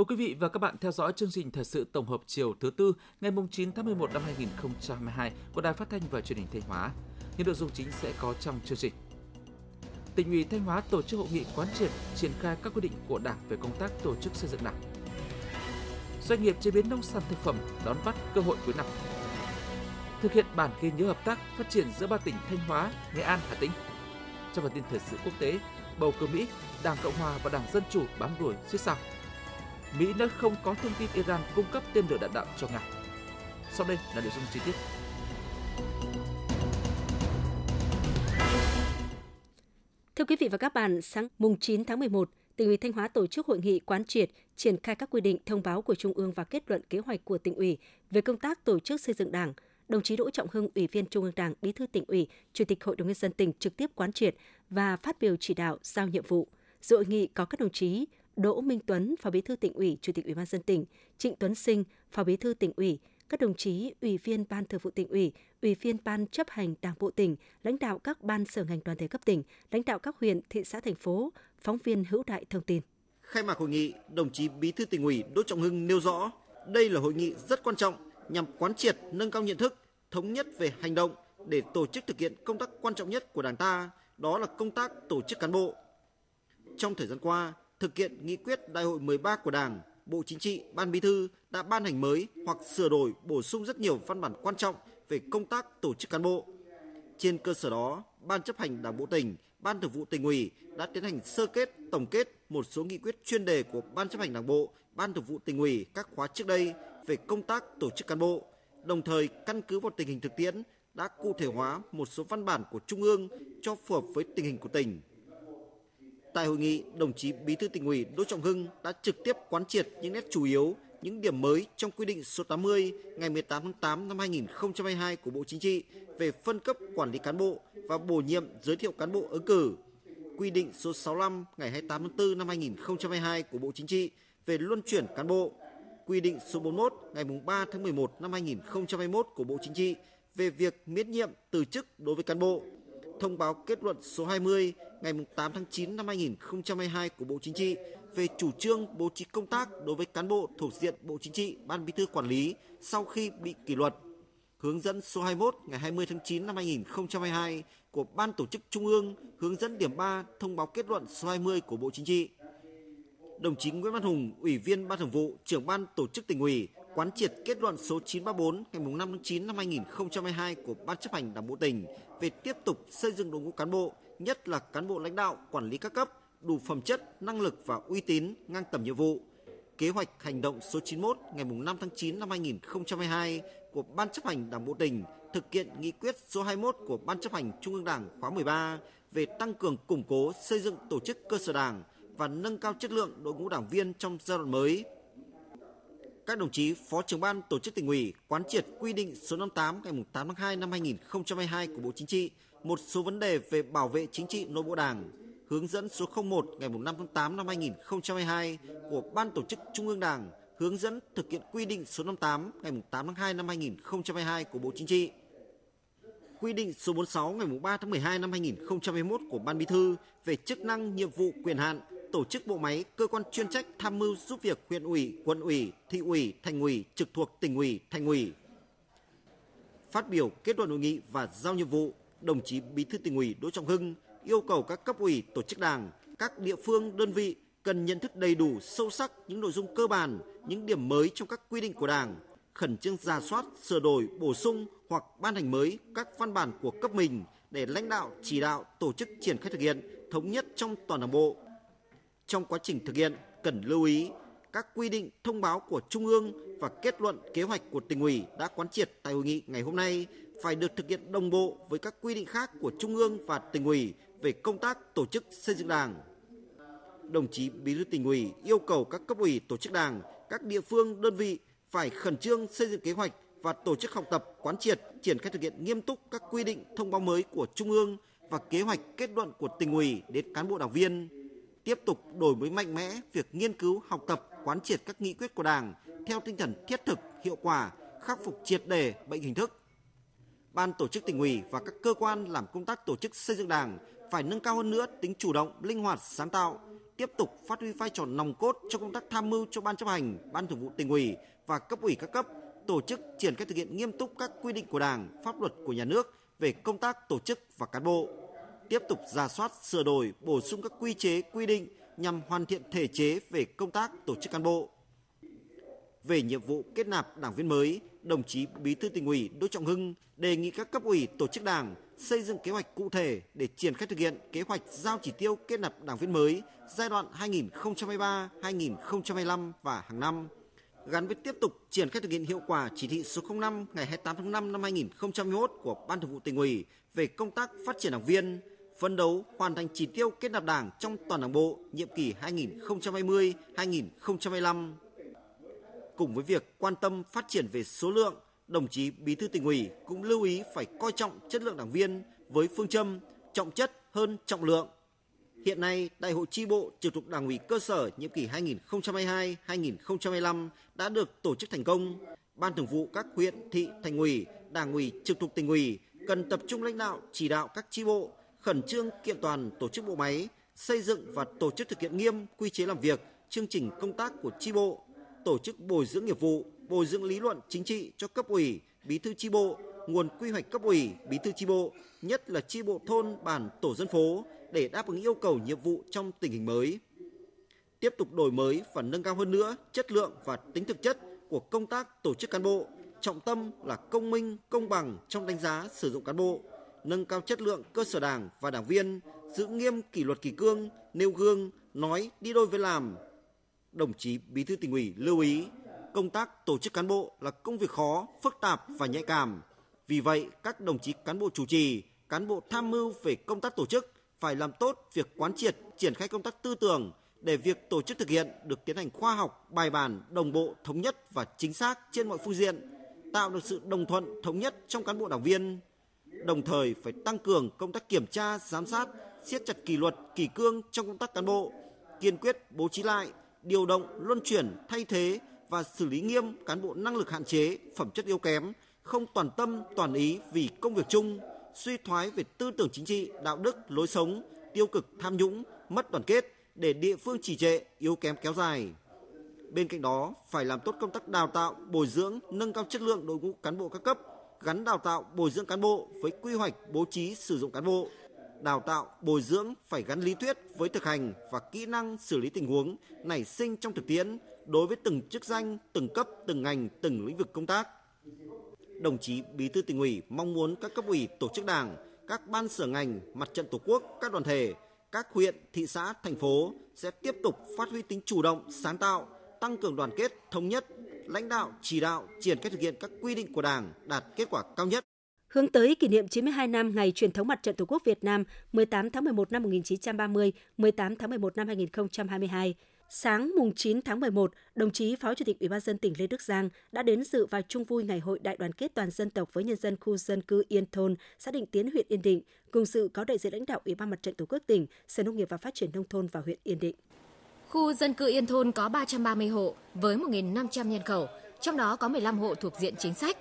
Mời quý vị và các bạn theo dõi chương trình thời sự tổng hợp chiều thứ tư ngày 9 tháng 11 năm 2022 của Đài Phát thanh và Truyền hình Thanh Hóa. Những nội dung chính sẽ có trong chương trình. Tỉnh ủy Thanh Hóa tổ chức hội nghị quán triệt triển khai các quy định của Đảng về công tác tổ chức xây dựng Đảng. Doanh nghiệp chế biến nông sản thực phẩm đón bắt cơ hội cuối năm. Thực hiện bản ghi nhớ hợp tác phát triển giữa ba tỉnh Thanh Hóa, Nghệ An, Hà Tĩnh. Trong phần tin thời sự quốc tế, bầu cử Mỹ, Đảng Cộng hòa và Đảng Dân chủ bám đuổi siết sao. Mỹ nói không có thông tin Iran cung cấp tên lửa đạn đạo cho Nga. Sau đây là nội dung chi tiết. Thưa quý vị và các bạn, sáng mùng 9 tháng 11, tỉnh ủy Thanh Hóa tổ chức hội nghị quán triệt, triển khai các quy định thông báo của Trung ương và kết luận kế hoạch của tỉnh ủy về công tác tổ chức xây dựng Đảng. Đồng chí Đỗ Trọng Hưng, Ủy viên Trung ương Đảng, Bí thư tỉnh ủy, Chủ tịch Hội đồng nhân dân tỉnh trực tiếp quán triệt và phát biểu chỉ đạo giao nhiệm vụ. Dự hội nghị có các đồng chí Đỗ Minh Tuấn, Phó Bí thư tỉnh ủy, Chủ tịch Ủy ban dân tỉnh, Trịnh Tuấn Sinh, Phó Bí thư tỉnh ủy, các đồng chí Ủy viên Ban Thường vụ tỉnh ủy, Ủy viên Ban chấp hành Đảng bộ tỉnh, lãnh đạo các ban sở ngành đoàn thể cấp tỉnh, lãnh đạo các huyện, thị xã thành phố, phóng viên hữu đại thông tin. Khai mạc hội nghị, đồng chí Bí thư tỉnh ủy Đỗ Trọng Hưng nêu rõ, đây là hội nghị rất quan trọng nhằm quán triệt, nâng cao nhận thức, thống nhất về hành động để tổ chức thực hiện công tác quan trọng nhất của Đảng ta, đó là công tác tổ chức cán bộ. Trong thời gian qua, thực hiện nghị quyết Đại hội 13 của Đảng, Bộ Chính trị, Ban Bí thư đã ban hành mới hoặc sửa đổi, bổ sung rất nhiều văn bản quan trọng về công tác tổ chức cán bộ. Trên cơ sở đó, Ban chấp hành Đảng bộ tỉnh, Ban Thường vụ tỉnh ủy đã tiến hành sơ kết, tổng kết một số nghị quyết chuyên đề của Ban chấp hành Đảng bộ, Ban Thường vụ tỉnh ủy các khóa trước đây về công tác tổ chức cán bộ, đồng thời căn cứ vào tình hình thực tiễn đã cụ thể hóa một số văn bản của Trung ương cho phù hợp với tình hình của tỉnh Tại hội nghị, đồng chí Bí thư tỉnh ủy Đỗ Trọng Hưng đã trực tiếp quán triệt những nét chủ yếu, những điểm mới trong quy định số 80 ngày 18 tháng 8 năm 2022 của Bộ Chính trị về phân cấp quản lý cán bộ và bổ nhiệm giới thiệu cán bộ ứng cử, quy định số 65 ngày 28 tháng 4 năm 2022 của Bộ Chính trị về luân chuyển cán bộ, quy định số 41 ngày 3 tháng 11 năm 2021 của Bộ Chính trị về việc miễn nhiệm từ chức đối với cán bộ, thông báo kết luận số 20 ngày 8 tháng 9 năm 2022 của Bộ Chính trị về chủ trương bố trí công tác đối với cán bộ thuộc diện Bộ Chính trị, Ban Bí thư quản lý sau khi bị kỷ luật. Hướng dẫn số 21 ngày 20 tháng 9 năm 2022 của Ban Tổ chức Trung ương hướng dẫn điểm 3 thông báo kết luận số 20 của Bộ Chính trị. Đồng chí Nguyễn Văn Hùng, Ủy viên Ban Thường vụ, trưởng Ban Tổ chức tỉnh ủy, quán triệt kết luận số 934 ngày 5 tháng 9 năm 2022 của Ban chấp hành Đảng bộ tỉnh về tiếp tục xây dựng đội ngũ cán bộ, nhất là cán bộ lãnh đạo, quản lý các cấp đủ phẩm chất, năng lực và uy tín ngang tầm nhiệm vụ. Kế hoạch hành động số 91 ngày 5 tháng 9 năm 2022 của Ban chấp hành Đảng bộ tỉnh thực hiện nghị quyết số 21 của Ban chấp hành Trung ương Đảng khóa 13 về tăng cường củng cố xây dựng tổ chức cơ sở Đảng và nâng cao chất lượng đội ngũ đảng viên trong giai đoạn mới các đồng chí Phó trưởng ban tổ chức tỉnh ủy quán triệt quy định số 58 ngày 8 tháng 2 năm 2022 của Bộ Chính trị một số vấn đề về bảo vệ chính trị nội bộ Đảng, hướng dẫn số 01 ngày 5 tháng 8 năm 2022 của Ban tổ chức Trung ương Đảng hướng dẫn thực hiện quy định số 58 ngày 8 tháng 2 năm 2022 của Bộ Chính trị. Quy định số 46 ngày 3 tháng 12 năm 2021 của Ban Bí thư về chức năng, nhiệm vụ, quyền hạn tổ chức bộ máy cơ quan chuyên trách tham mưu giúp việc huyện ủy, quận ủy, thị ủy, thành ủy trực thuộc tỉnh ủy, thành ủy. Phát biểu kết luận hội nghị và giao nhiệm vụ, đồng chí Bí thư tỉnh ủy Đỗ Trọng Hưng yêu cầu các cấp ủy, tổ chức đảng, các địa phương, đơn vị cần nhận thức đầy đủ, sâu sắc những nội dung cơ bản, những điểm mới trong các quy định của Đảng, khẩn trương ra soát, sửa đổi, bổ sung hoặc ban hành mới các văn bản của cấp mình để lãnh đạo, chỉ đạo, tổ chức triển khai thực hiện thống nhất trong toàn đảng bộ, trong quá trình thực hiện cần lưu ý các quy định thông báo của Trung ương và kết luận kế hoạch của tỉnh ủy đã quán triệt tại hội nghị ngày hôm nay phải được thực hiện đồng bộ với các quy định khác của Trung ương và tỉnh ủy về công tác tổ chức xây dựng Đảng. Đồng chí Bí thư tỉnh ủy yêu cầu các cấp ủy tổ chức Đảng, các địa phương đơn vị phải khẩn trương xây dựng kế hoạch và tổ chức học tập, quán triệt, triển khai thực hiện nghiêm túc các quy định thông báo mới của Trung ương và kế hoạch kết luận của tỉnh ủy đến cán bộ đảng viên tiếp tục đổi mới mạnh mẽ việc nghiên cứu, học tập, quán triệt các nghị quyết của Đảng theo tinh thần thiết thực, hiệu quả, khắc phục triệt đề bệnh hình thức. Ban tổ chức tỉnh ủy và các cơ quan làm công tác tổ chức xây dựng Đảng phải nâng cao hơn nữa tính chủ động, linh hoạt, sáng tạo, tiếp tục phát huy vai trò nòng cốt trong công tác tham mưu cho ban chấp hành, ban thường vụ tỉnh ủy và cấp ủy các cấp tổ chức triển khai thực hiện nghiêm túc các quy định của Đảng, pháp luật của nhà nước về công tác tổ chức và cán bộ. Tiếp tục ra soát, sửa đổi, bổ sung các quy chế, quy định nhằm hoàn thiện thể chế về công tác tổ chức cán bộ. Về nhiệm vụ kết nạp đảng viên mới, đồng chí Bí thư tỉnh ủy Đỗ Trọng Hưng đề nghị các cấp ủy tổ chức đảng xây dựng kế hoạch cụ thể để triển khai thực hiện kế hoạch giao chỉ tiêu kết nạp đảng viên mới giai đoạn 2023-2025 và hàng năm gắn với tiếp tục triển khai thực hiện hiệu quả chỉ thị số 05 ngày 28 tháng 5 năm 2021 của Ban Thường vụ tỉnh ủy về công tác phát triển đảng viên, phấn đấu hoàn thành chỉ tiêu kết nạp đảng trong toàn đảng bộ nhiệm kỳ 2020-2025. Cùng với việc quan tâm phát triển về số lượng, đồng chí Bí thư tỉnh ủy cũng lưu ý phải coi trọng chất lượng đảng viên với phương châm trọng chất hơn trọng lượng. Hiện nay, Đại hội chi bộ trực thuộc Đảng ủy cơ sở nhiệm kỳ 2022-2025 đã được tổ chức thành công. Ban thường vụ các huyện, thị, thành ủy, Đảng ủy trực thuộc tỉnh ủy cần tập trung lãnh đạo chỉ đạo các chi bộ khẩn trương kiện toàn tổ chức bộ máy, xây dựng và tổ chức thực hiện nghiêm quy chế làm việc, chương trình công tác của chi bộ, tổ chức bồi dưỡng nghiệp vụ, bồi dưỡng lý luận chính trị cho cấp ủy, bí thư chi bộ, nguồn quy hoạch cấp ủy, bí thư chi bộ, nhất là chi bộ thôn, bản, tổ dân phố để đáp ứng yêu cầu nhiệm vụ trong tình hình mới. Tiếp tục đổi mới và nâng cao hơn nữa chất lượng và tính thực chất của công tác tổ chức cán bộ, trọng tâm là công minh, công bằng trong đánh giá sử dụng cán bộ, nâng cao chất lượng cơ sở đảng và đảng viên, giữ nghiêm kỷ luật kỷ cương, nêu gương, nói đi đôi với làm. Đồng chí Bí thư tỉnh ủy lưu ý, công tác tổ chức cán bộ là công việc khó, phức tạp và nhạy cảm. Vì vậy, các đồng chí cán bộ chủ trì, cán bộ tham mưu về công tác tổ chức phải làm tốt việc quán triệt, triển khai công tác tư tưởng để việc tổ chức thực hiện được tiến hành khoa học, bài bản, đồng bộ, thống nhất và chính xác trên mọi phương diện, tạo được sự đồng thuận thống nhất trong cán bộ đảng viên. Đồng thời phải tăng cường công tác kiểm tra, giám sát, siết chặt kỷ luật, kỷ cương trong công tác cán bộ, kiên quyết bố trí lại, điều động, luân chuyển, thay thế và xử lý nghiêm cán bộ năng lực hạn chế, phẩm chất yếu kém, không toàn tâm, toàn ý vì công việc chung, suy thoái về tư tưởng chính trị, đạo đức, lối sống, tiêu cực tham nhũng, mất đoàn kết để địa phương trì trệ, yếu kém kéo dài. Bên cạnh đó, phải làm tốt công tác đào tạo, bồi dưỡng, nâng cao chất lượng đội ngũ cán bộ các cấp, gắn đào tạo, bồi dưỡng cán bộ với quy hoạch bố trí sử dụng cán bộ. Đào tạo, bồi dưỡng phải gắn lý thuyết với thực hành và kỹ năng xử lý tình huống nảy sinh trong thực tiễn đối với từng chức danh, từng cấp, từng ngành, từng lĩnh vực công tác đồng chí Bí thư tỉnh ủy mong muốn các cấp ủy tổ chức đảng, các ban sở ngành, mặt trận tổ quốc, các đoàn thể, các huyện, thị xã, thành phố sẽ tiếp tục phát huy tính chủ động, sáng tạo, tăng cường đoàn kết, thống nhất, lãnh đạo, chỉ đạo, triển khai thực hiện các quy định của Đảng đạt kết quả cao nhất. Hướng tới kỷ niệm 92 năm ngày truyền thống mặt trận Tổ quốc Việt Nam 18 tháng 11 năm 1930, 18 tháng 11 năm 2022, Sáng mùng 9 tháng 11, đồng chí Phó Chủ tịch Ủy ban dân tỉnh Lê Đức Giang đã đến dự và chung vui ngày hội đại đoàn kết toàn dân tộc với nhân dân khu dân cư Yên Thôn, xã Định Tiến, huyện Yên Định. Cùng sự có đại diện lãnh đạo Ủy ban Mặt trận Tổ quốc tỉnh, Sở Nông nghiệp và Phát triển nông thôn và huyện Yên Định. Khu dân cư Yên Thôn có 330 hộ với 1.500 nhân khẩu, trong đó có 15 hộ thuộc diện chính sách.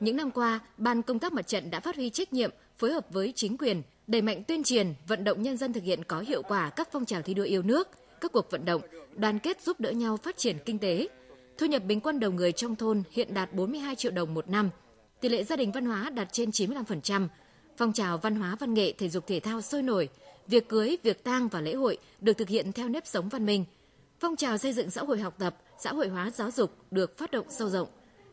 Những năm qua, Ban công tác mặt trận đã phát huy trách nhiệm, phối hợp với chính quyền, đẩy mạnh tuyên truyền, vận động nhân dân thực hiện có hiệu quả các phong trào thi đua yêu nước – các cuộc vận động, đoàn kết giúp đỡ nhau phát triển kinh tế. Thu nhập bình quân đầu người trong thôn hiện đạt 42 triệu đồng một năm. Tỷ lệ gia đình văn hóa đạt trên 95%. Phong trào văn hóa văn nghệ thể dục thể thao sôi nổi. Việc cưới, việc tang và lễ hội được thực hiện theo nếp sống văn minh. Phong trào xây dựng xã hội học tập, xã hội hóa giáo dục được phát động sâu rộng.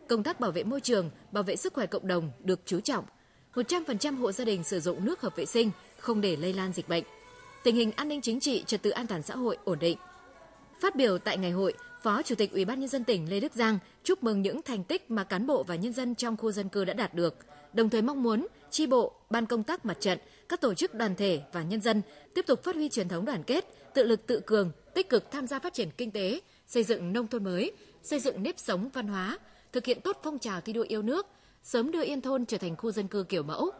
Công tác bảo vệ môi trường, bảo vệ sức khỏe cộng đồng được chú trọng. 100% hộ gia đình sử dụng nước hợp vệ sinh, không để lây lan dịch bệnh tình hình an ninh chính trị, trật tự an toàn xã hội ổn định. Phát biểu tại ngày hội, Phó Chủ tịch Ủy ban nhân dân tỉnh Lê Đức Giang chúc mừng những thành tích mà cán bộ và nhân dân trong khu dân cư đã đạt được, đồng thời mong muốn chi bộ, ban công tác mặt trận, các tổ chức đoàn thể và nhân dân tiếp tục phát huy truyền thống đoàn kết, tự lực tự cường, tích cực tham gia phát triển kinh tế, xây dựng nông thôn mới, xây dựng nếp sống văn hóa, thực hiện tốt phong trào thi đua yêu nước, sớm đưa Yên thôn trở thành khu dân cư kiểu mẫu,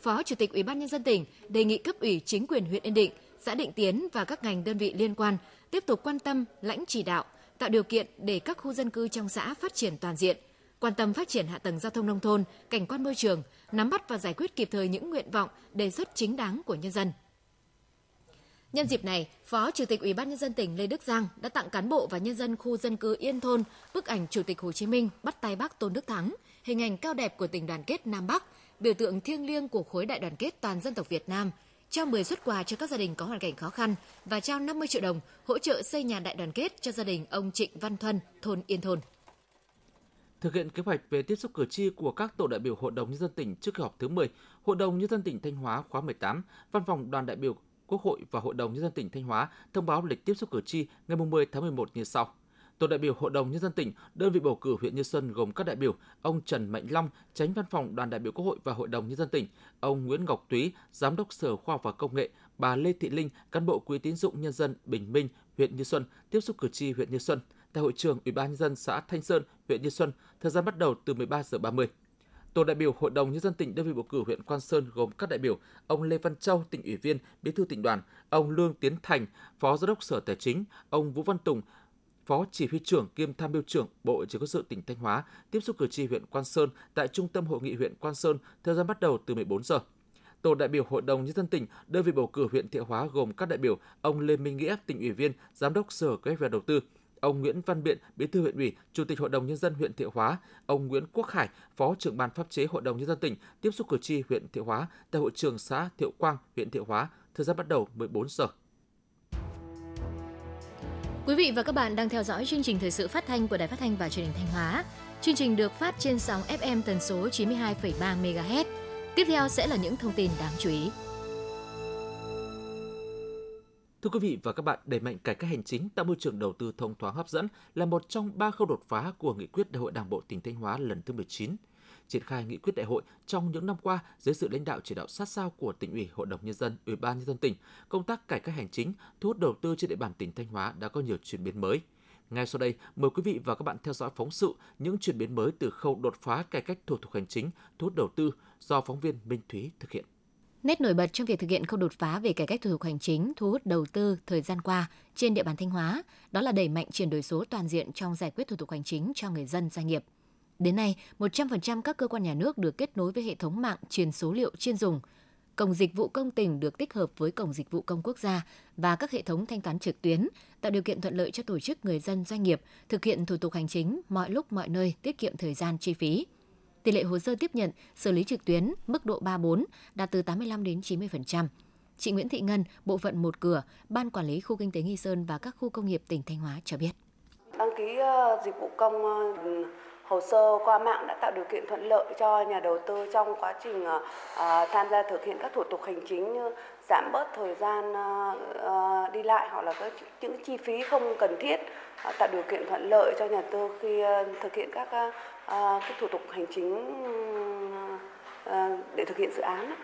Phó Chủ tịch Ủy ban nhân dân tỉnh đề nghị cấp ủy chính quyền huyện Yên Định, xã Định Tiến và các ngành đơn vị liên quan tiếp tục quan tâm, lãnh chỉ đạo, tạo điều kiện để các khu dân cư trong xã phát triển toàn diện, quan tâm phát triển hạ tầng giao thông nông thôn, cảnh quan môi trường, nắm bắt và giải quyết kịp thời những nguyện vọng, đề xuất chính đáng của nhân dân. Nhân dịp này, Phó Chủ tịch Ủy ban nhân dân tỉnh Lê Đức Giang đã tặng cán bộ và nhân dân khu dân cư Yên Thôn bức ảnh Chủ tịch Hồ Chí Minh bắt tay Bác Tôn Đức Thắng, hình ảnh cao đẹp của tình đoàn kết Nam Bắc, biểu tượng thiêng liêng của khối đại đoàn kết toàn dân tộc Việt Nam, trao 10 xuất quà cho các gia đình có hoàn cảnh khó khăn và trao 50 triệu đồng hỗ trợ xây nhà đại đoàn kết cho gia đình ông Trịnh Văn Thuân, thôn Yên Thôn. Thực hiện kế hoạch về tiếp xúc cử tri của các tổ đại biểu Hội đồng Nhân dân tỉnh trước kỳ họp thứ 10, Hội đồng Nhân dân tỉnh Thanh Hóa khóa 18, Văn phòng đoàn đại biểu Quốc hội và Hội đồng Nhân dân tỉnh Thanh Hóa thông báo lịch tiếp xúc cử tri ngày 10 tháng 11 như sau. Tổ đại biểu Hội đồng Nhân dân tỉnh, đơn vị bầu cử huyện Như Xuân gồm các đại biểu ông Trần Mạnh Long, tránh văn phòng đoàn đại biểu Quốc hội và Hội đồng Nhân dân tỉnh, ông Nguyễn Ngọc Túy, Giám đốc Sở Khoa học và Công nghệ, bà Lê Thị Linh, cán bộ Quỹ tín dụng nhân dân Bình Minh, huyện Như Xuân, tiếp xúc cử tri huyện Như Xuân tại hội trường Ủy ban nhân dân xã Thanh Sơn, huyện Như Xuân, thời gian bắt đầu từ 13 giờ 30. Tổ đại biểu Hội đồng nhân dân tỉnh đơn vị bầu cử huyện Quan Sơn gồm các đại biểu ông Lê Văn Châu, tỉnh ủy viên, bí thư tỉnh đoàn, ông Lương Tiến Thành, phó giám đốc Sở Tài chính, ông Vũ Văn Tùng, Phó Chỉ huy trưởng kiêm tham mưu trưởng Bộ Chỉ huy quân sự tỉnh Thanh Hóa tiếp xúc cử tri huyện Quan Sơn tại Trung tâm Hội nghị huyện Quan Sơn thời gian bắt đầu từ 14 giờ. Tổ đại biểu Hội đồng Nhân dân tỉnh, đơn vị bầu cử huyện Thiệu Hóa gồm các đại biểu ông Lê Minh Nghĩa, tỉnh ủy viên, Giám đốc Sở Kế hoạch và Đầu tư, ông Nguyễn Văn Biện, Bí thư huyện ủy, Chủ tịch Hội đồng nhân dân huyện Thiệu Hóa, ông Nguyễn Quốc Hải, Phó trưởng ban pháp chế Hội đồng nhân dân tỉnh tiếp xúc cử tri huyện Thiệu Hóa tại hội trường xã Thiệu Quang, huyện Thiệu Hóa, thời gian bắt đầu 14 giờ. Quý vị và các bạn đang theo dõi chương trình thời sự phát thanh của Đài Phát thanh và Truyền hình Thanh Hóa. Chương trình được phát trên sóng FM tần số 92,3 MHz. Tiếp theo sẽ là những thông tin đáng chú ý. Thưa quý vị và các bạn, đẩy mạnh cải cách hành chính tạo môi trường đầu tư thông thoáng hấp dẫn là một trong ba khâu đột phá của nghị quyết Đại hội Đảng bộ tỉnh Thanh Hóa lần thứ 19. Triển khai nghị quyết đại hội trong những năm qua dưới sự lãnh đạo chỉ đạo sát sao của tỉnh ủy, hội đồng nhân dân, ủy ban nhân dân tỉnh, công tác cải cách hành chính, thu hút đầu tư trên địa bàn tỉnh Thanh Hóa đã có nhiều chuyển biến mới. Ngay sau đây, mời quý vị và các bạn theo dõi phóng sự những chuyển biến mới từ khâu đột phá cải cách thủ tục hành chính, thu hút đầu tư do phóng viên Minh Thúy thực hiện. Nét nổi bật trong việc thực hiện khâu đột phá về cải cách thủ tục hành chính, thu hút đầu tư thời gian qua trên địa bàn Thanh Hóa, đó là đẩy mạnh chuyển đổi số toàn diện trong giải quyết thủ tục hành chính cho người dân doanh nghiệp. Đến nay, 100% các cơ quan nhà nước được kết nối với hệ thống mạng truyền số liệu chuyên dùng. Cổng dịch vụ công tỉnh được tích hợp với Cổng dịch vụ công quốc gia và các hệ thống thanh toán trực tuyến, tạo điều kiện thuận lợi cho tổ chức người dân doanh nghiệp thực hiện thủ tục hành chính mọi lúc mọi nơi, tiết kiệm thời gian chi phí. Tỷ lệ hồ sơ tiếp nhận, xử lý trực tuyến mức độ 3-4 đạt từ 85 đến 90%. Chị Nguyễn Thị Ngân, bộ phận một cửa, Ban Quản lý Khu Kinh tế Nghi Sơn và các khu công nghiệp tỉnh Thanh Hóa cho biết. Đăng ký ờ, dịch vụ công ờ, hồ sơ qua mạng đã tạo điều kiện thuận lợi cho nhà đầu tư trong quá trình uh, tham gia thực hiện các thủ tục hành chính như giảm bớt thời gian uh, đi lại hoặc là các những chi phí không cần thiết uh, tạo điều kiện thuận lợi cho nhà tư khi thực hiện các cái thủ tục hành chính để thực hiện dự án.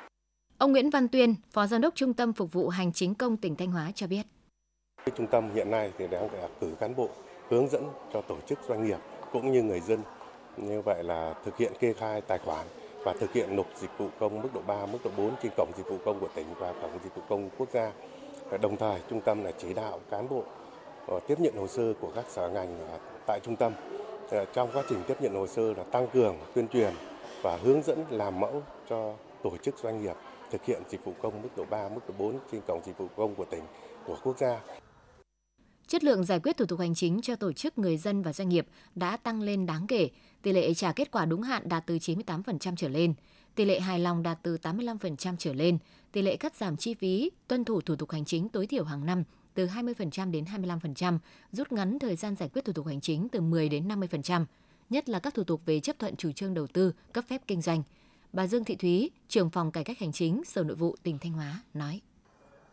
Ông Nguyễn Văn Tuyên, Phó Giám đốc Trung tâm Phục vụ Hành chính công tỉnh Thanh Hóa cho biết. Trung tâm hiện nay thì đang cử cán bộ hướng dẫn cho tổ chức doanh nghiệp cũng như người dân như vậy là thực hiện kê khai tài khoản và thực hiện nộp dịch vụ công mức độ 3, mức độ 4 trên cổng dịch vụ công của tỉnh và cổng dịch vụ công quốc gia. Đồng thời, trung tâm là chỉ đạo cán bộ ờ, tiếp nhận hồ sơ của các sở ngành tại trung tâm. Ờ, trong quá trình tiếp nhận hồ sơ là tăng cường tuyên truyền và hướng dẫn làm mẫu cho tổ chức doanh nghiệp thực hiện dịch vụ công mức độ 3, mức độ 4 trên cổng dịch vụ công của tỉnh, của quốc gia. Chất lượng giải quyết thủ tục hành chính cho tổ chức người dân và doanh nghiệp đã tăng lên đáng kể, tỷ lệ trả kết quả đúng hạn đạt từ 98% trở lên, tỷ lệ hài lòng đạt từ 85% trở lên, tỷ lệ cắt giảm chi phí, tuân thủ thủ tục hành chính tối thiểu hàng năm từ 20% đến 25%, rút ngắn thời gian giải quyết thủ tục hành chính từ 10 đến 50%, nhất là các thủ tục về chấp thuận chủ trương đầu tư, cấp phép kinh doanh. Bà Dương Thị Thúy, trưởng phòng cải cách hành chính, Sở Nội vụ tỉnh Thanh Hóa nói.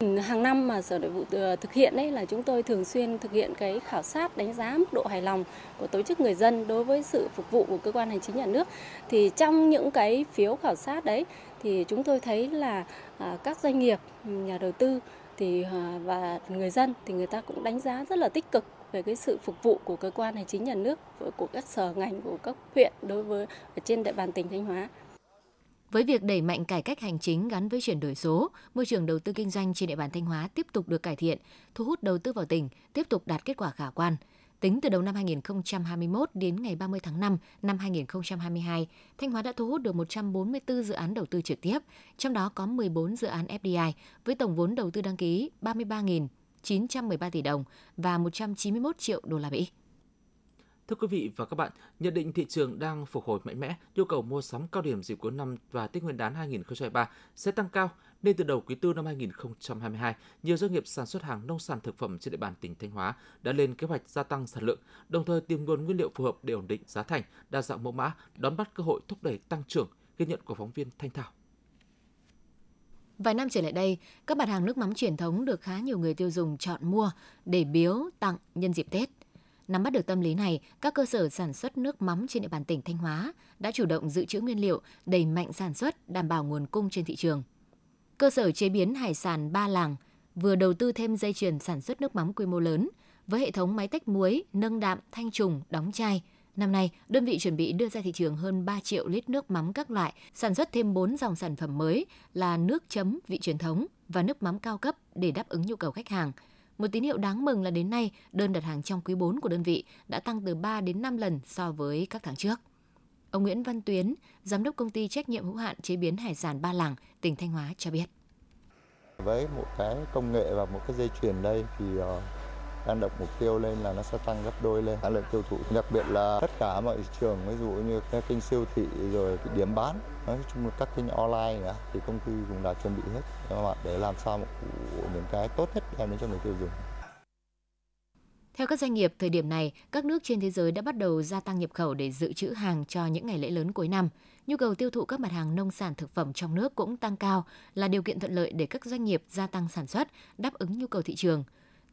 Hàng năm mà Sở Nội vụ ờ, thực hiện đấy là chúng tôi thường xuyên thực hiện cái khảo sát đánh giá mức độ hài lòng của tổ chức người dân đối với sự phục vụ của cơ quan hành chính nhà nước. Thì trong những cái phiếu khảo sát đấy thì chúng tôi thấy là à, các doanh nghiệp, nhà đầu tư thì à, và người dân thì người ta cũng đánh giá rất là tích cực về cái sự phục vụ của cơ quan hành chính nhà nước của các sở ngành của các huyện đối với ở trên địa bàn tỉnh Thanh Hóa. Với việc đẩy mạnh cải cách hành chính gắn với chuyển đổi số, môi trường đầu tư kinh doanh trên địa bàn Thanh Hóa tiếp tục được cải thiện, thu hút đầu tư vào tỉnh tiếp tục đạt kết quả khả quan. Tính từ đầu năm 2021 đến ngày 30 tháng 5 năm 2022, Thanh Hóa đã thu hút được 144 dự án đầu tư trực tiếp, trong đó có 14 dự án FDI với tổng vốn đầu tư đăng ký 33.913 tỷ đồng và 191 triệu đô la Mỹ. Thưa quý vị và các bạn, nhận định thị trường đang phục hồi mạnh mẽ, nhu cầu mua sắm cao điểm dịp cuối năm và Tết Nguyên đán 2023 sẽ tăng cao, nên từ đầu quý tư năm 2022, nhiều doanh nghiệp sản xuất hàng nông sản thực phẩm trên địa bàn tỉnh Thanh Hóa đã lên kế hoạch gia tăng sản lượng, đồng thời tìm nguồn nguyên liệu phù hợp để ổn định giá thành, đa dạng mẫu mã, đón bắt cơ hội thúc đẩy tăng trưởng, ghi nhận của phóng viên Thanh Thảo. Vài năm trở lại đây, các mặt hàng nước mắm truyền thống được khá nhiều người tiêu dùng chọn mua để biếu, tặng nhân dịp Tết. Nắm bắt được tâm lý này, các cơ sở sản xuất nước mắm trên địa bàn tỉnh Thanh Hóa đã chủ động dự trữ nguyên liệu, đẩy mạnh sản xuất, đảm bảo nguồn cung trên thị trường. Cơ sở chế biến hải sản Ba Làng vừa đầu tư thêm dây chuyền sản xuất nước mắm quy mô lớn với hệ thống máy tách muối, nâng đạm, thanh trùng, đóng chai. Năm nay, đơn vị chuẩn bị đưa ra thị trường hơn 3 triệu lít nước mắm các loại, sản xuất thêm 4 dòng sản phẩm mới là nước chấm vị truyền thống và nước mắm cao cấp để đáp ứng nhu cầu khách hàng – một tín hiệu đáng mừng là đến nay, đơn đặt hàng trong quý 4 của đơn vị đã tăng từ 3 đến 5 lần so với các tháng trước. Ông Nguyễn Văn Tuyến, giám đốc công ty trách nhiệm hữu hạn chế biến hải sản Ba Làng, tỉnh Thanh Hóa cho biết. Với một cái công nghệ và một cái dây chuyền đây thì ờ, đang đặt mục tiêu lên là nó sẽ tăng gấp đôi lên sản lượng tiêu thụ đặc biệt là tất cả mọi thị trường ví dụ như các kênh siêu thị rồi cái điểm bán nói chung là các kênh online nữa, thì công ty cũng đã chuẩn bị hết các bạn để làm sao một những cái tốt nhất đem đến cho người tiêu dùng theo các doanh nghiệp, thời điểm này, các nước trên thế giới đã bắt đầu gia tăng nhập khẩu để dự trữ hàng cho những ngày lễ lớn cuối năm. Nhu cầu tiêu thụ các mặt hàng nông sản thực phẩm trong nước cũng tăng cao, là điều kiện thuận lợi để các doanh nghiệp gia tăng sản xuất, đáp ứng nhu cầu thị trường.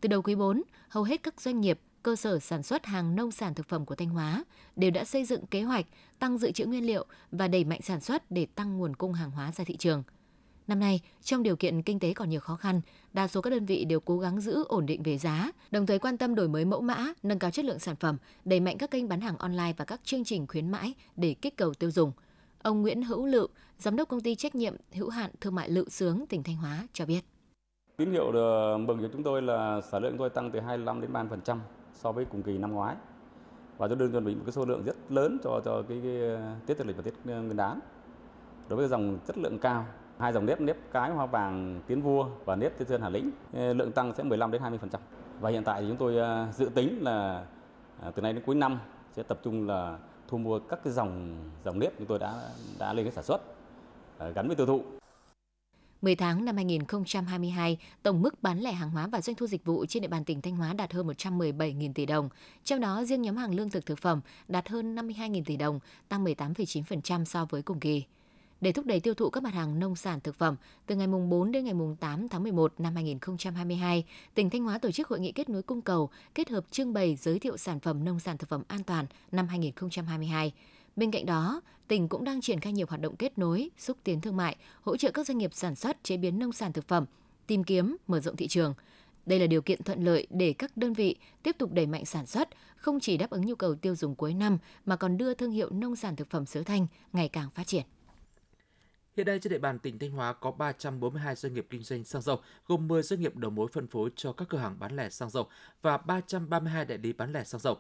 Từ đầu quý 4, hầu hết các doanh nghiệp, cơ sở sản xuất hàng nông sản thực phẩm của Thanh Hóa đều đã xây dựng kế hoạch tăng dự trữ nguyên liệu và đẩy mạnh sản xuất để tăng nguồn cung hàng hóa ra thị trường. Năm nay, trong điều kiện kinh tế còn nhiều khó khăn, đa số các đơn vị đều cố gắng giữ ổn định về giá, đồng thời quan tâm đổi mới mẫu mã, nâng cao chất lượng sản phẩm, đẩy mạnh các kênh bán hàng online và các chương trình khuyến mãi để kích cầu tiêu dùng. Ông Nguyễn Hữu Lự, giám đốc công ty trách nhiệm hữu hạn thương mại Lự Sướng tỉnh Thanh Hóa cho biết. Tín hiệu mừng cho chúng tôi là sản lượng tôi tăng từ 25 đến 30% so với cùng kỳ năm ngoái. Và chúng tôi chuẩn bị một cái số lượng rất lớn cho cho cái, cái Tết dương lịch và Tết Nguyên đán. Đối với dòng chất lượng cao, hai dòng nếp nếp cái hoa vàng tiến vua và nếp thiên sơn hà lĩnh, ờ, lượng tăng sẽ 15 đến 20%. Và hiện tại thì chúng tôi ờ, dự tính là à, từ nay đến cuối năm sẽ tập trung là thu mua các cái dòng dòng nếp chúng tôi đã đã lên cái sản xuất ờ, gắn với tiêu thụ 10 tháng năm 2022, tổng mức bán lẻ hàng hóa và doanh thu dịch vụ trên địa bàn tỉnh Thanh Hóa đạt hơn 117.000 tỷ đồng. Trong đó, riêng nhóm hàng lương thực thực phẩm đạt hơn 52.000 tỷ đồng, tăng 18,9% so với cùng kỳ. Để thúc đẩy tiêu thụ các mặt hàng nông sản thực phẩm, từ ngày mùng 4 đến ngày mùng 8 tháng 11 năm 2022, tỉnh Thanh Hóa tổ chức hội nghị kết nối cung cầu, kết hợp trưng bày giới thiệu sản phẩm nông sản thực phẩm an toàn năm 2022 Bên cạnh đó, tỉnh cũng đang triển khai nhiều hoạt động kết nối, xúc tiến thương mại, hỗ trợ các doanh nghiệp sản xuất, chế biến nông sản thực phẩm, tìm kiếm, mở rộng thị trường. Đây là điều kiện thuận lợi để các đơn vị tiếp tục đẩy mạnh sản xuất, không chỉ đáp ứng nhu cầu tiêu dùng cuối năm mà còn đưa thương hiệu nông sản thực phẩm xứ Thanh ngày càng phát triển. Hiện nay trên địa bàn tỉnh Thanh Hóa có 342 doanh nghiệp kinh doanh xăng dầu, gồm 10 doanh nghiệp đầu mối phân phối cho các cửa hàng bán lẻ xăng dầu và 332 đại lý bán lẻ xăng dầu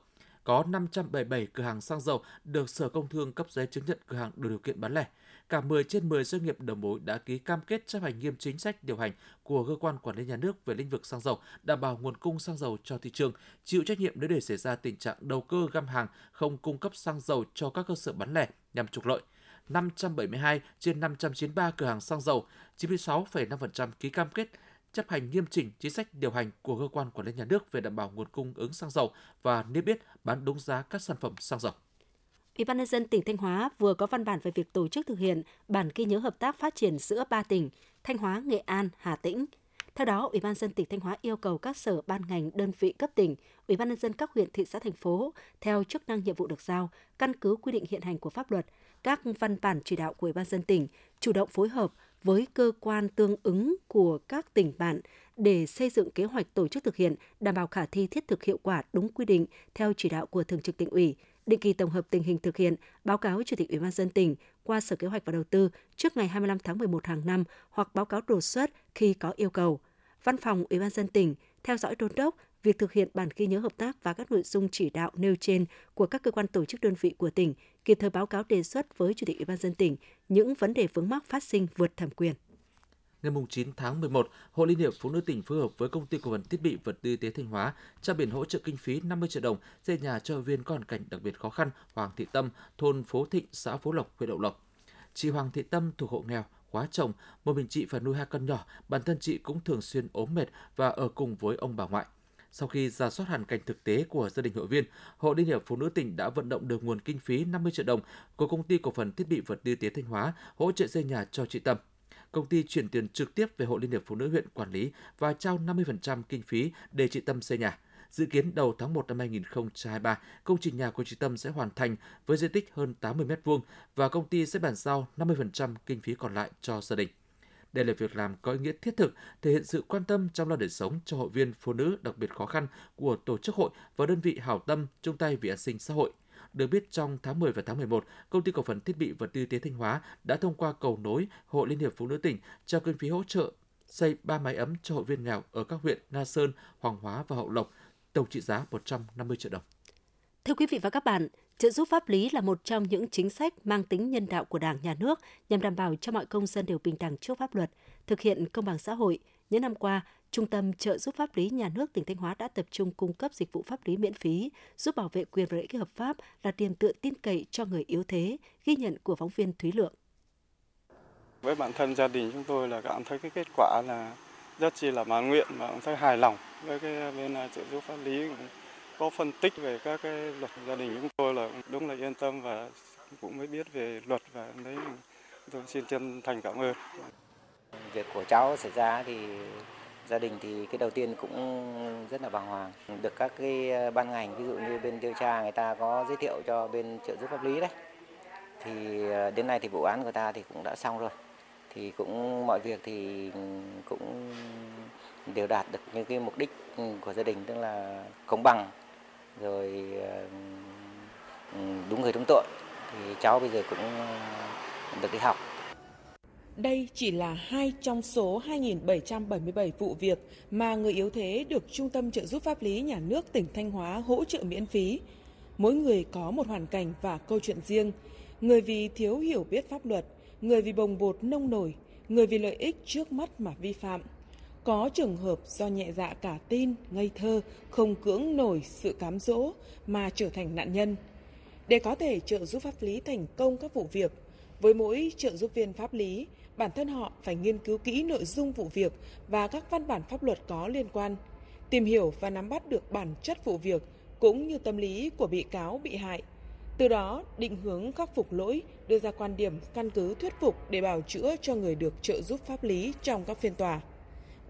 có 577 cửa hàng xăng dầu được Sở Công Thương cấp giấy chứng nhận cửa hàng đủ điều kiện bán lẻ. Cả 10 trên 10 doanh nghiệp đầu mối đã ký cam kết chấp hành nghiêm chính sách điều hành của cơ quan quản lý nhà nước về lĩnh vực xăng dầu, đảm bảo nguồn cung xăng dầu cho thị trường, chịu trách nhiệm nếu để xảy ra tình trạng đầu cơ găm hàng không cung cấp xăng dầu cho các cơ sở bán lẻ nhằm trục lợi. 572 trên 593 cửa hàng xăng dầu, 96,5% ký cam kết chấp hành nghiêm chỉnh chính sách điều hành của cơ quan quản lý nhà nước về đảm bảo nguồn cung ứng xăng dầu và niêm yết bán đúng giá các sản phẩm xăng dầu. Ủy ban nhân dân tỉnh Thanh Hóa vừa có văn bản về việc tổ chức thực hiện bản ghi nhớ hợp tác phát triển giữa ba tỉnh Thanh Hóa, Nghệ An, Hà Tĩnh. Theo đó, Ủy ban dân tỉnh Thanh Hóa yêu cầu các sở ban ngành đơn vị cấp tỉnh, Ủy ban nhân dân các huyện thị xã thành phố theo chức năng nhiệm vụ được giao, căn cứ quy định hiện hành của pháp luật, các văn bản chỉ đạo của Ủy ban dân tỉnh chủ động phối hợp với cơ quan tương ứng của các tỉnh bạn để xây dựng kế hoạch tổ chức thực hiện đảm bảo khả thi thiết thực hiệu quả đúng quy định theo chỉ đạo của Thường trực tỉnh ủy, định kỳ tổng hợp tình hình thực hiện, báo cáo Chủ tịch Ủy ban dân tỉnh qua Sở Kế hoạch và Đầu tư trước ngày 25 tháng 11 hàng năm hoặc báo cáo đột xuất khi có yêu cầu. Văn phòng Ủy ban dân tỉnh theo dõi đôn đốc việc thực hiện bản ghi nhớ hợp tác và các nội dung chỉ đạo nêu trên của các cơ quan tổ chức đơn vị của tỉnh, kịp thời báo cáo đề xuất với Chủ tịch Ủy ban dân tỉnh những vấn đề vướng mắc phát sinh vượt thẩm quyền. Ngày 9 tháng 11, Hội Liên hiệp Phụ nữ tỉnh phối hợp với Công ty Cổ phần Thiết bị Vật tư y tế Thanh Hóa trao biển hỗ trợ kinh phí 50 triệu đồng xây nhà cho viên có hoàn cảnh đặc biệt khó khăn Hoàng Thị Tâm, thôn Phố Thịnh, xã Phú Lộc, huyện Đậu Lộc. Chị Hoàng Thị Tâm thuộc hộ nghèo, quá chồng, một mình chị phải nuôi hai con nhỏ, bản thân chị cũng thường xuyên ốm mệt và ở cùng với ông bà ngoại. Sau khi ra soát hoàn cảnh thực tế của gia đình hội viên, Hội Liên hiệp Phụ nữ tỉnh đã vận động được nguồn kinh phí 50 triệu đồng của công ty cổ phần thiết bị vật tư tế Thanh Hóa hỗ trợ xây nhà cho chị Tâm. Công ty chuyển tiền trực tiếp về Hội Liên hiệp Phụ nữ huyện quản lý và trao 50% kinh phí để chị Tâm xây nhà. Dự kiến đầu tháng 1 năm 2023, công trình nhà của chị Tâm sẽ hoàn thành với diện tích hơn 80 m2 và công ty sẽ bàn giao 50% kinh phí còn lại cho gia đình. Đây là việc làm có ý nghĩa thiết thực, thể hiện sự quan tâm trong lo đời sống cho hội viên phụ nữ đặc biệt khó khăn của tổ chức hội và đơn vị hảo tâm chung tay vì an sinh xã hội. Được biết trong tháng 10 và tháng 11, công ty cổ phần thiết bị vật tư y tế Thanh Hóa đã thông qua cầu nối Hội Liên hiệp Phụ nữ tỉnh trao kinh phí hỗ trợ xây 3 máy ấm cho hội viên nghèo ở các huyện Nga Sơn, Hoàng Hóa và Hậu Lộc, tổng trị giá 150 triệu đồng. Thưa quý vị và các bạn, trợ giúp pháp lý là một trong những chính sách mang tính nhân đạo của Đảng, Nhà nước nhằm đảm bảo cho mọi công dân đều bình đẳng trước pháp luật, thực hiện công bằng xã hội. Những năm qua, Trung tâm trợ giúp pháp lý nhà nước tỉnh Thanh Hóa đã tập trung cung cấp dịch vụ pháp lý miễn phí, giúp bảo vệ quyền và lợi ích hợp pháp là điểm tựa tin cậy cho người yếu thế, ghi nhận của phóng viên Thúy Lượng. Với bản thân gia đình chúng tôi là cảm thấy cái kết quả là rất chi là mãn nguyện và cũng thấy hài lòng với cái bên à, trợ giúp pháp lý có phân tích về các cái luật gia đình chúng tôi là đúng là yên tâm và cũng mới biết về luật và đấy. Tôi xin chân thành cảm ơn. Việc của cháu xảy ra thì gia đình thì cái đầu tiên cũng rất là bàng hoàng. Được các cái ban ngành, ví dụ như bên điều tra người ta có giới thiệu cho bên trợ giúp pháp lý đấy, thì ờ, đến nay thì vụ án của ta thì cũng đã xong rồi. Thì cũng mọi việc thì cũng đều đạt được những cái mục đích của gia đình, tức là công bằng rồi ờ, đúng người đúng tội thì cháu bây giờ cũng ờ, được đi học đây chỉ là hai trong số 2.777 vụ việc mà người yếu thế được Trung tâm trợ giúp pháp lý nhà nước tỉnh Thanh Hóa hỗ trợ miễn phí. Mỗi người có một hoàn cảnh và câu chuyện riêng. Người vì thiếu hiểu biết pháp luật, người vì bồng bột nông nổi, người vì lợi ích trước mắt mà vi phạm. Có trường hợp do nhẹ dạ cả tin, ngây thơ, không cưỡng nổi sự cám dỗ mà trở thành nạn nhân. Để có thể trợ giúp pháp lý thành công các vụ việc, với mỗi trợ giúp viên pháp lý, bản thân họ phải nghiên cứu kỹ nội dung vụ việc và các văn bản pháp luật có liên quan, tìm hiểu và nắm bắt được bản chất vụ việc cũng như tâm lý của bị cáo bị hại. Từ đó, định hướng khắc phục lỗi, đưa ra quan điểm căn cứ thuyết phục để bảo chữa cho người được trợ giúp pháp lý trong các phiên tòa.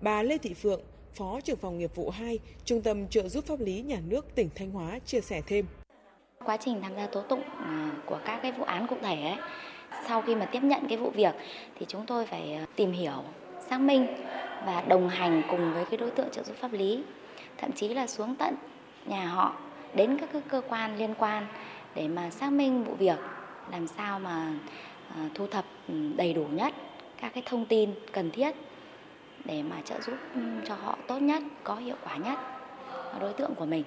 Bà Lê Thị Phượng, Phó trưởng phòng nghiệp vụ 2, Trung tâm trợ giúp pháp lý nhà nước tỉnh Thanh Hóa chia sẻ thêm. Quá trình tham gia tố tụng à, của các cái vụ án cụ thể ấy, sau khi mà tiếp nhận cái vụ việc thì chúng tôi phải à, tìm hiểu, xác minh và đồng hành cùng với cái đối tượng trợ giúp pháp lý, thậm chí là xuống tận nhà họ đến các cơ quan liên quan để mà xác minh vụ việc làm sao mà à, thu thập ừ, đầy đủ nhất các cái thông tin cần thiết để mà trợ giúp ừ, cho họ tốt nhất, có hiệu quả nhất đối tượng của mình.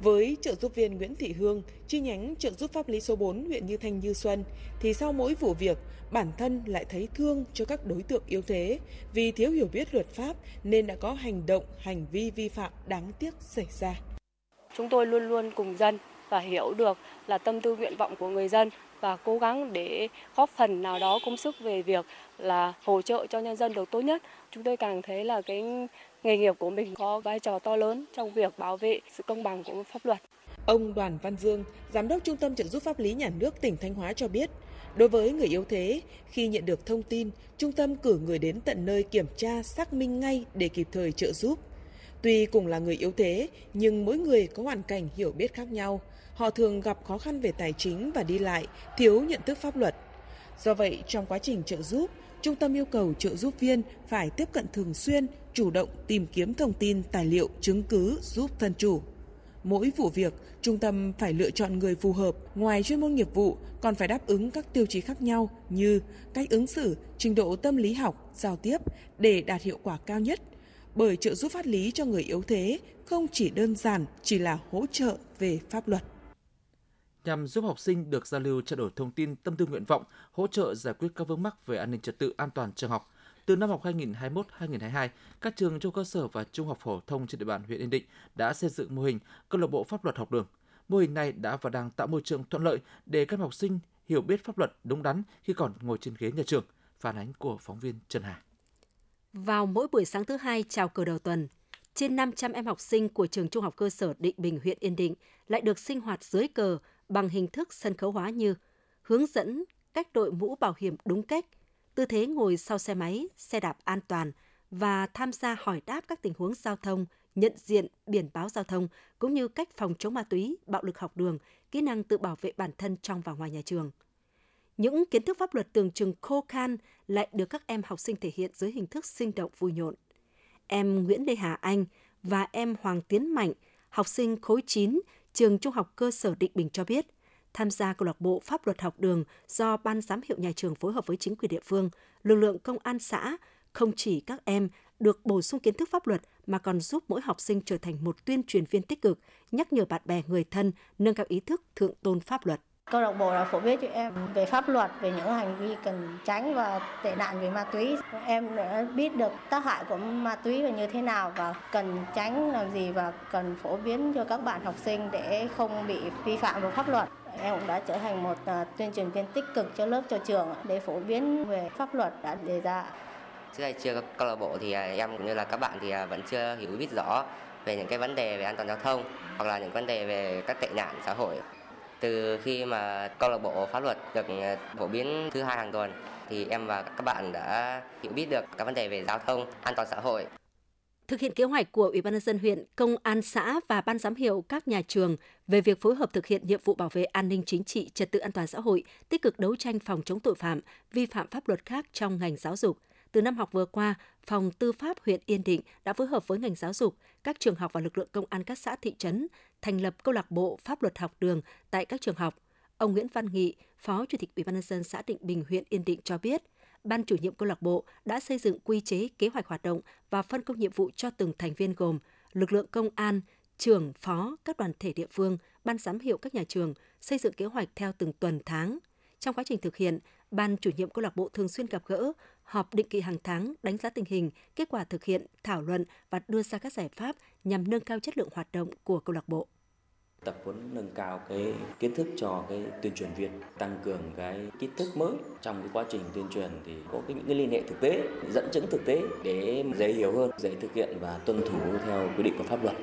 Với trợ giúp viên Nguyễn Thị Hương, chi nhánh trợ giúp pháp lý số 4 huyện Như Thanh Như Xuân, thì sau mỗi vụ việc, bản thân lại thấy thương cho các đối tượng yếu thế vì thiếu hiểu biết luật pháp nên đã có hành động, hành vi vi phạm đáng tiếc xảy ra. Chúng tôi luôn luôn cùng dân và hiểu được là tâm tư nguyện vọng của người dân và cố gắng để góp phần nào đó công sức về việc là hỗ trợ cho nhân dân được tốt nhất. Chúng tôi càng thấy là cái nghề nghiệp của mình có vai trò to lớn trong việc bảo vệ sự công bằng của pháp luật. Ông Đoàn Văn Dương, Giám đốc Trung tâm trợ giúp pháp lý nhà nước tỉnh Thanh Hóa cho biết, đối với người yếu thế, khi nhận được thông tin, trung tâm cử người đến tận nơi kiểm tra, xác minh ngay để kịp thời trợ giúp. Tuy cùng là người yếu thế, nhưng mỗi người có hoàn cảnh hiểu biết khác nhau. Họ thường gặp khó khăn về tài chính và đi lại, thiếu nhận thức pháp luật. Do vậy, trong quá trình trợ giúp, Trung tâm yêu cầu trợ giúp viên phải tiếp cận thường xuyên, chủ động tìm kiếm thông tin, tài liệu, chứng cứ giúp thân chủ. Mỗi vụ việc, trung tâm phải lựa chọn người phù hợp, ngoài chuyên môn nghiệp vụ còn phải đáp ứng các tiêu chí khác nhau như cách ứng xử, trình độ tâm lý học, giao tiếp để đạt hiệu quả cao nhất. bởi trợ giúp pháp lý cho người yếu thế không chỉ đơn giản chỉ là hỗ trợ về pháp luật nhằm giúp học sinh được giao lưu trao đổi thông tin tâm tư nguyện vọng, hỗ trợ giải quyết các vướng mắc về an ninh trật tự an toàn trường học. Từ năm học 2021-2022, các trường trung cơ sở và trung học phổ thông trên địa bàn huyện Yên Định đã xây dựng mô hình câu lạc bộ pháp luật học đường. Mô hình này đã và đang tạo môi trường thuận lợi để các học sinh hiểu biết pháp luật đúng đắn khi còn ngồi trên ghế nhà trường. Phản ánh của phóng viên Trần Hà. Vào mỗi buổi sáng thứ hai chào cờ đầu tuần, trên 500 em học sinh của trường Trung học cơ sở Định Bình huyện Yên Định lại được sinh hoạt dưới cờ bằng hình thức sân khấu hóa như hướng dẫn cách đội mũ bảo hiểm đúng cách, tư thế ngồi sau xe máy, xe đạp an toàn và tham gia hỏi đáp các tình huống giao thông, nhận diện biển báo giao thông cũng như cách phòng chống ma túy, bạo lực học đường, kỹ năng tự bảo vệ bản thân trong và ngoài nhà trường. Những kiến thức pháp luật tưởng chừng khô khan lại được các em học sinh thể hiện dưới hình thức sinh động vui nhộn. Em Nguyễn Lê Hà Anh và em Hoàng Tiến Mạnh, học sinh khối 9, trường Trung học cơ sở Định Bình cho biết, tham gia câu lạc bộ pháp luật học đường do ban giám hiệu nhà trường phối hợp với chính quyền địa phương, lực lượng công an xã không chỉ các em được bổ sung kiến thức pháp luật mà còn giúp mỗi học sinh trở thành một tuyên truyền viên tích cực, nhắc nhở bạn bè người thân nâng cao ý thức thượng tôn pháp luật. Câu lạc bộ là phổ biến cho em về pháp luật, về những hành vi cần tránh và tệ nạn về ma túy. Em đã biết được tác hại của ma túy là như thế nào và cần tránh làm gì và cần phổ biến cho các bạn học sinh để không bị vi phạm vào pháp luật. Em cũng đã trở thành một à, tuyên truyền viên tích cực cho lớp cho trường để phổ biến về pháp luật đã đề ra. Trước đây chưa có câu lạc bộ thì à, em cũng như là các bạn thì à, vẫn chưa hiểu biết rõ về những cái vấn đề về an toàn giao thông hoặc là những vấn đề về các tệ nạn xã hội từ khi mà câu lạc bộ pháp luật được ờ, phổ biến thứ hai hàng tuần thì em và các bạn đã hiểu biết được các vấn đề về giao thông, an toàn xã hội. Thực hiện kế hoạch của Ủy ban nhân dân huyện, công an xã và ban giám hiệu các nhà trường về việc phối hợp thực hiện nhiệm vụ bảo vệ an ninh chính trị, trật tự an toàn xã hội, tích cực đấu tranh phòng chống tội phạm, vi phạm pháp luật khác trong ngành giáo dục. Từ năm học vừa qua, Phòng Tư pháp huyện Yên Định đã phối hợp với ngành giáo dục, các trường học và lực lượng công an các xã thị trấn thành lập câu lạc bộ pháp luật học đường tại các trường học. Ông Nguyễn Văn Nghị, Phó Chủ tịch Ủy ban nhân dân xã Định Bình huyện Yên Định cho biết, ban chủ nhiệm câu lạc bộ đã xây dựng quy chế kế hoạch hoạt động và phân công nhiệm vụ cho từng thành viên gồm lực lượng công an, trưởng, phó các đoàn thể địa phương, ban giám hiệu các nhà trường xây dựng kế hoạch theo từng tuần tháng. Trong quá trình thực hiện, ban chủ nhiệm câu lạc bộ thường xuyên gặp gỡ, họp định kỳ hàng tháng đánh giá tình hình, kết quả thực hiện, thảo luận và đưa ra các giải pháp nhằm nâng cao chất lượng hoạt động của câu lạc bộ. Tập huấn nâng cao cái kiến thức cho cái tuyên truyền viên tăng cường cái kiến thức mới trong cái quá trình tuyên truyền thì có cái những cái liên hệ thực tế dẫn chứng thực tế để dễ hiểu hơn dễ thực hiện và tuân thủ theo quy định của pháp luật.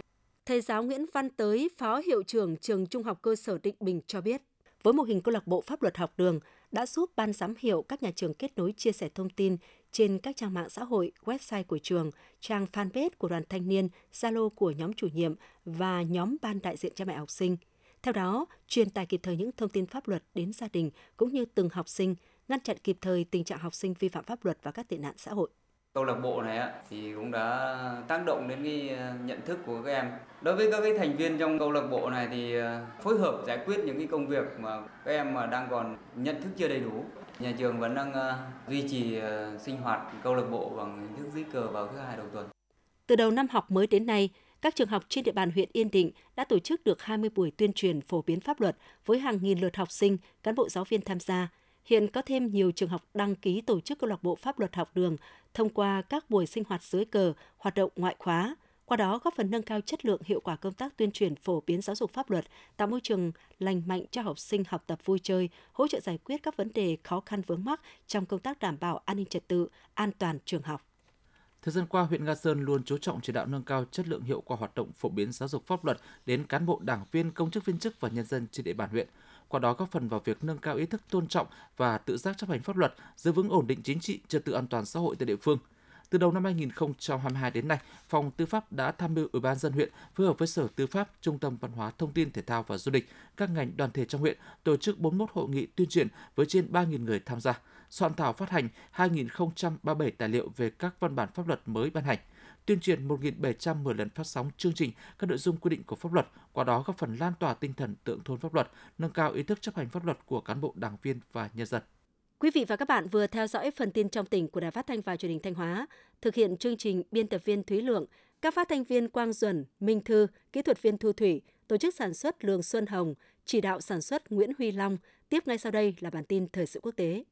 Thầy giáo Nguyễn Văn Tới, Phó Hiệu trưởng Trường Trung học cơ sở Định Bình cho biết, với mô hình câu lạc bộ pháp luật học đường đã giúp ban giám hiệu các nhà trường kết nối chia sẻ thông tin trên các trang mạng xã hội, website của trường, trang fanpage của đoàn thanh niên, Zalo của nhóm chủ nhiệm và nhóm ban đại diện cha mẹ học sinh. Theo đó, truyền tải kịp thời những thông tin pháp luật đến gia đình cũng như từng học sinh, ngăn chặn kịp thời tình trạng học sinh vi phạm pháp luật và các tệ nạn xã hội. Câu lạc bộ này thì cũng đã tác động đến cái ờ, nhận thức của các em. Đối với các cái thành viên trong câu lạc bộ này thì ờ, phối hợp giải quyết những cái công việc mà các em mà đang còn nhận thức chưa đầy đủ. Nhà trường vẫn đang ờ, duy trì sinh hoạt câu lạc bộ bằng hình thức dưới cờ vào thứ hai đầu tuần. Từ đầu năm học mới đến nay, các trường học trên địa bàn huyện Yên Định đã tổ chức được 20 buổi tuyên truyền phổ biến pháp luật với hàng nghìn lượt học sinh, cán bộ giáo viên tham gia. Hiện có thêm nhiều trường học đăng ký tổ chức câu lạc bộ pháp luật học đường thông qua các buổi sinh hoạt dưới cờ, hoạt động ngoại khóa, qua đó góp phần nâng cao chất lượng hiệu quả công tác tuyên truyền phổ biến giáo dục pháp luật, tạo môi trường lành mạnh cho học sinh học tập vui chơi, hỗ trợ giải quyết các vấn đề khó khăn vướng mắc trong công tác đảm bảo an ninh trật tự, an toàn trường học. Thời gian qua, huyện Nga Sơn luôn chú trọng chỉ đạo nâng cao chất lượng hiệu quả hoạt động phổ biến giáo dục pháp luật đến cán bộ, đảng viên, công chức viên chức và nhân dân trên địa bàn huyện qua đó góp phần vào việc nâng cao ý thức tôn trọng và tự giác chấp hành pháp luật, giữ vững ổn định chính trị, trật tự an toàn xã hội tại địa phương. Từ đầu năm 2022 đến nay, Phòng Tư pháp đã tham mưu Ủy ban dân huyện phối hợp với Sở Tư pháp, Trung tâm Văn hóa Thông tin Thể thao và Du lịch, các ngành đoàn thể trong huyện tổ chức 41 hội nghị tuyên truyền với trên 3.000 người tham gia, soạn thảo phát hành 2.037 tài liệu về các văn bản pháp luật mới ban hành – tuyên truyền 1.710 lần phát sóng chương trình các nội dung quy định của pháp luật, qua đó góp phần lan tỏa tinh thần tượng thôn pháp luật, nâng cao ý thức chấp hành pháp luật của cán bộ đảng viên và nhân dân. Quý vị và các bạn vừa theo dõi phần tin trong tỉnh của Đài Phát thanh và Truyền hình Thanh Hóa. Thực hiện chương trình biên tập viên Thúy Lượng, các phát thanh viên Quang Duẩn, Minh Thư, kỹ thuật viên Thu Thủy, tổ chức sản xuất lường Xuân Hồng, chỉ đạo sản xuất Nguyễn Huy Long. Tiếp ngay sau đây là bản tin thời sự quốc tế.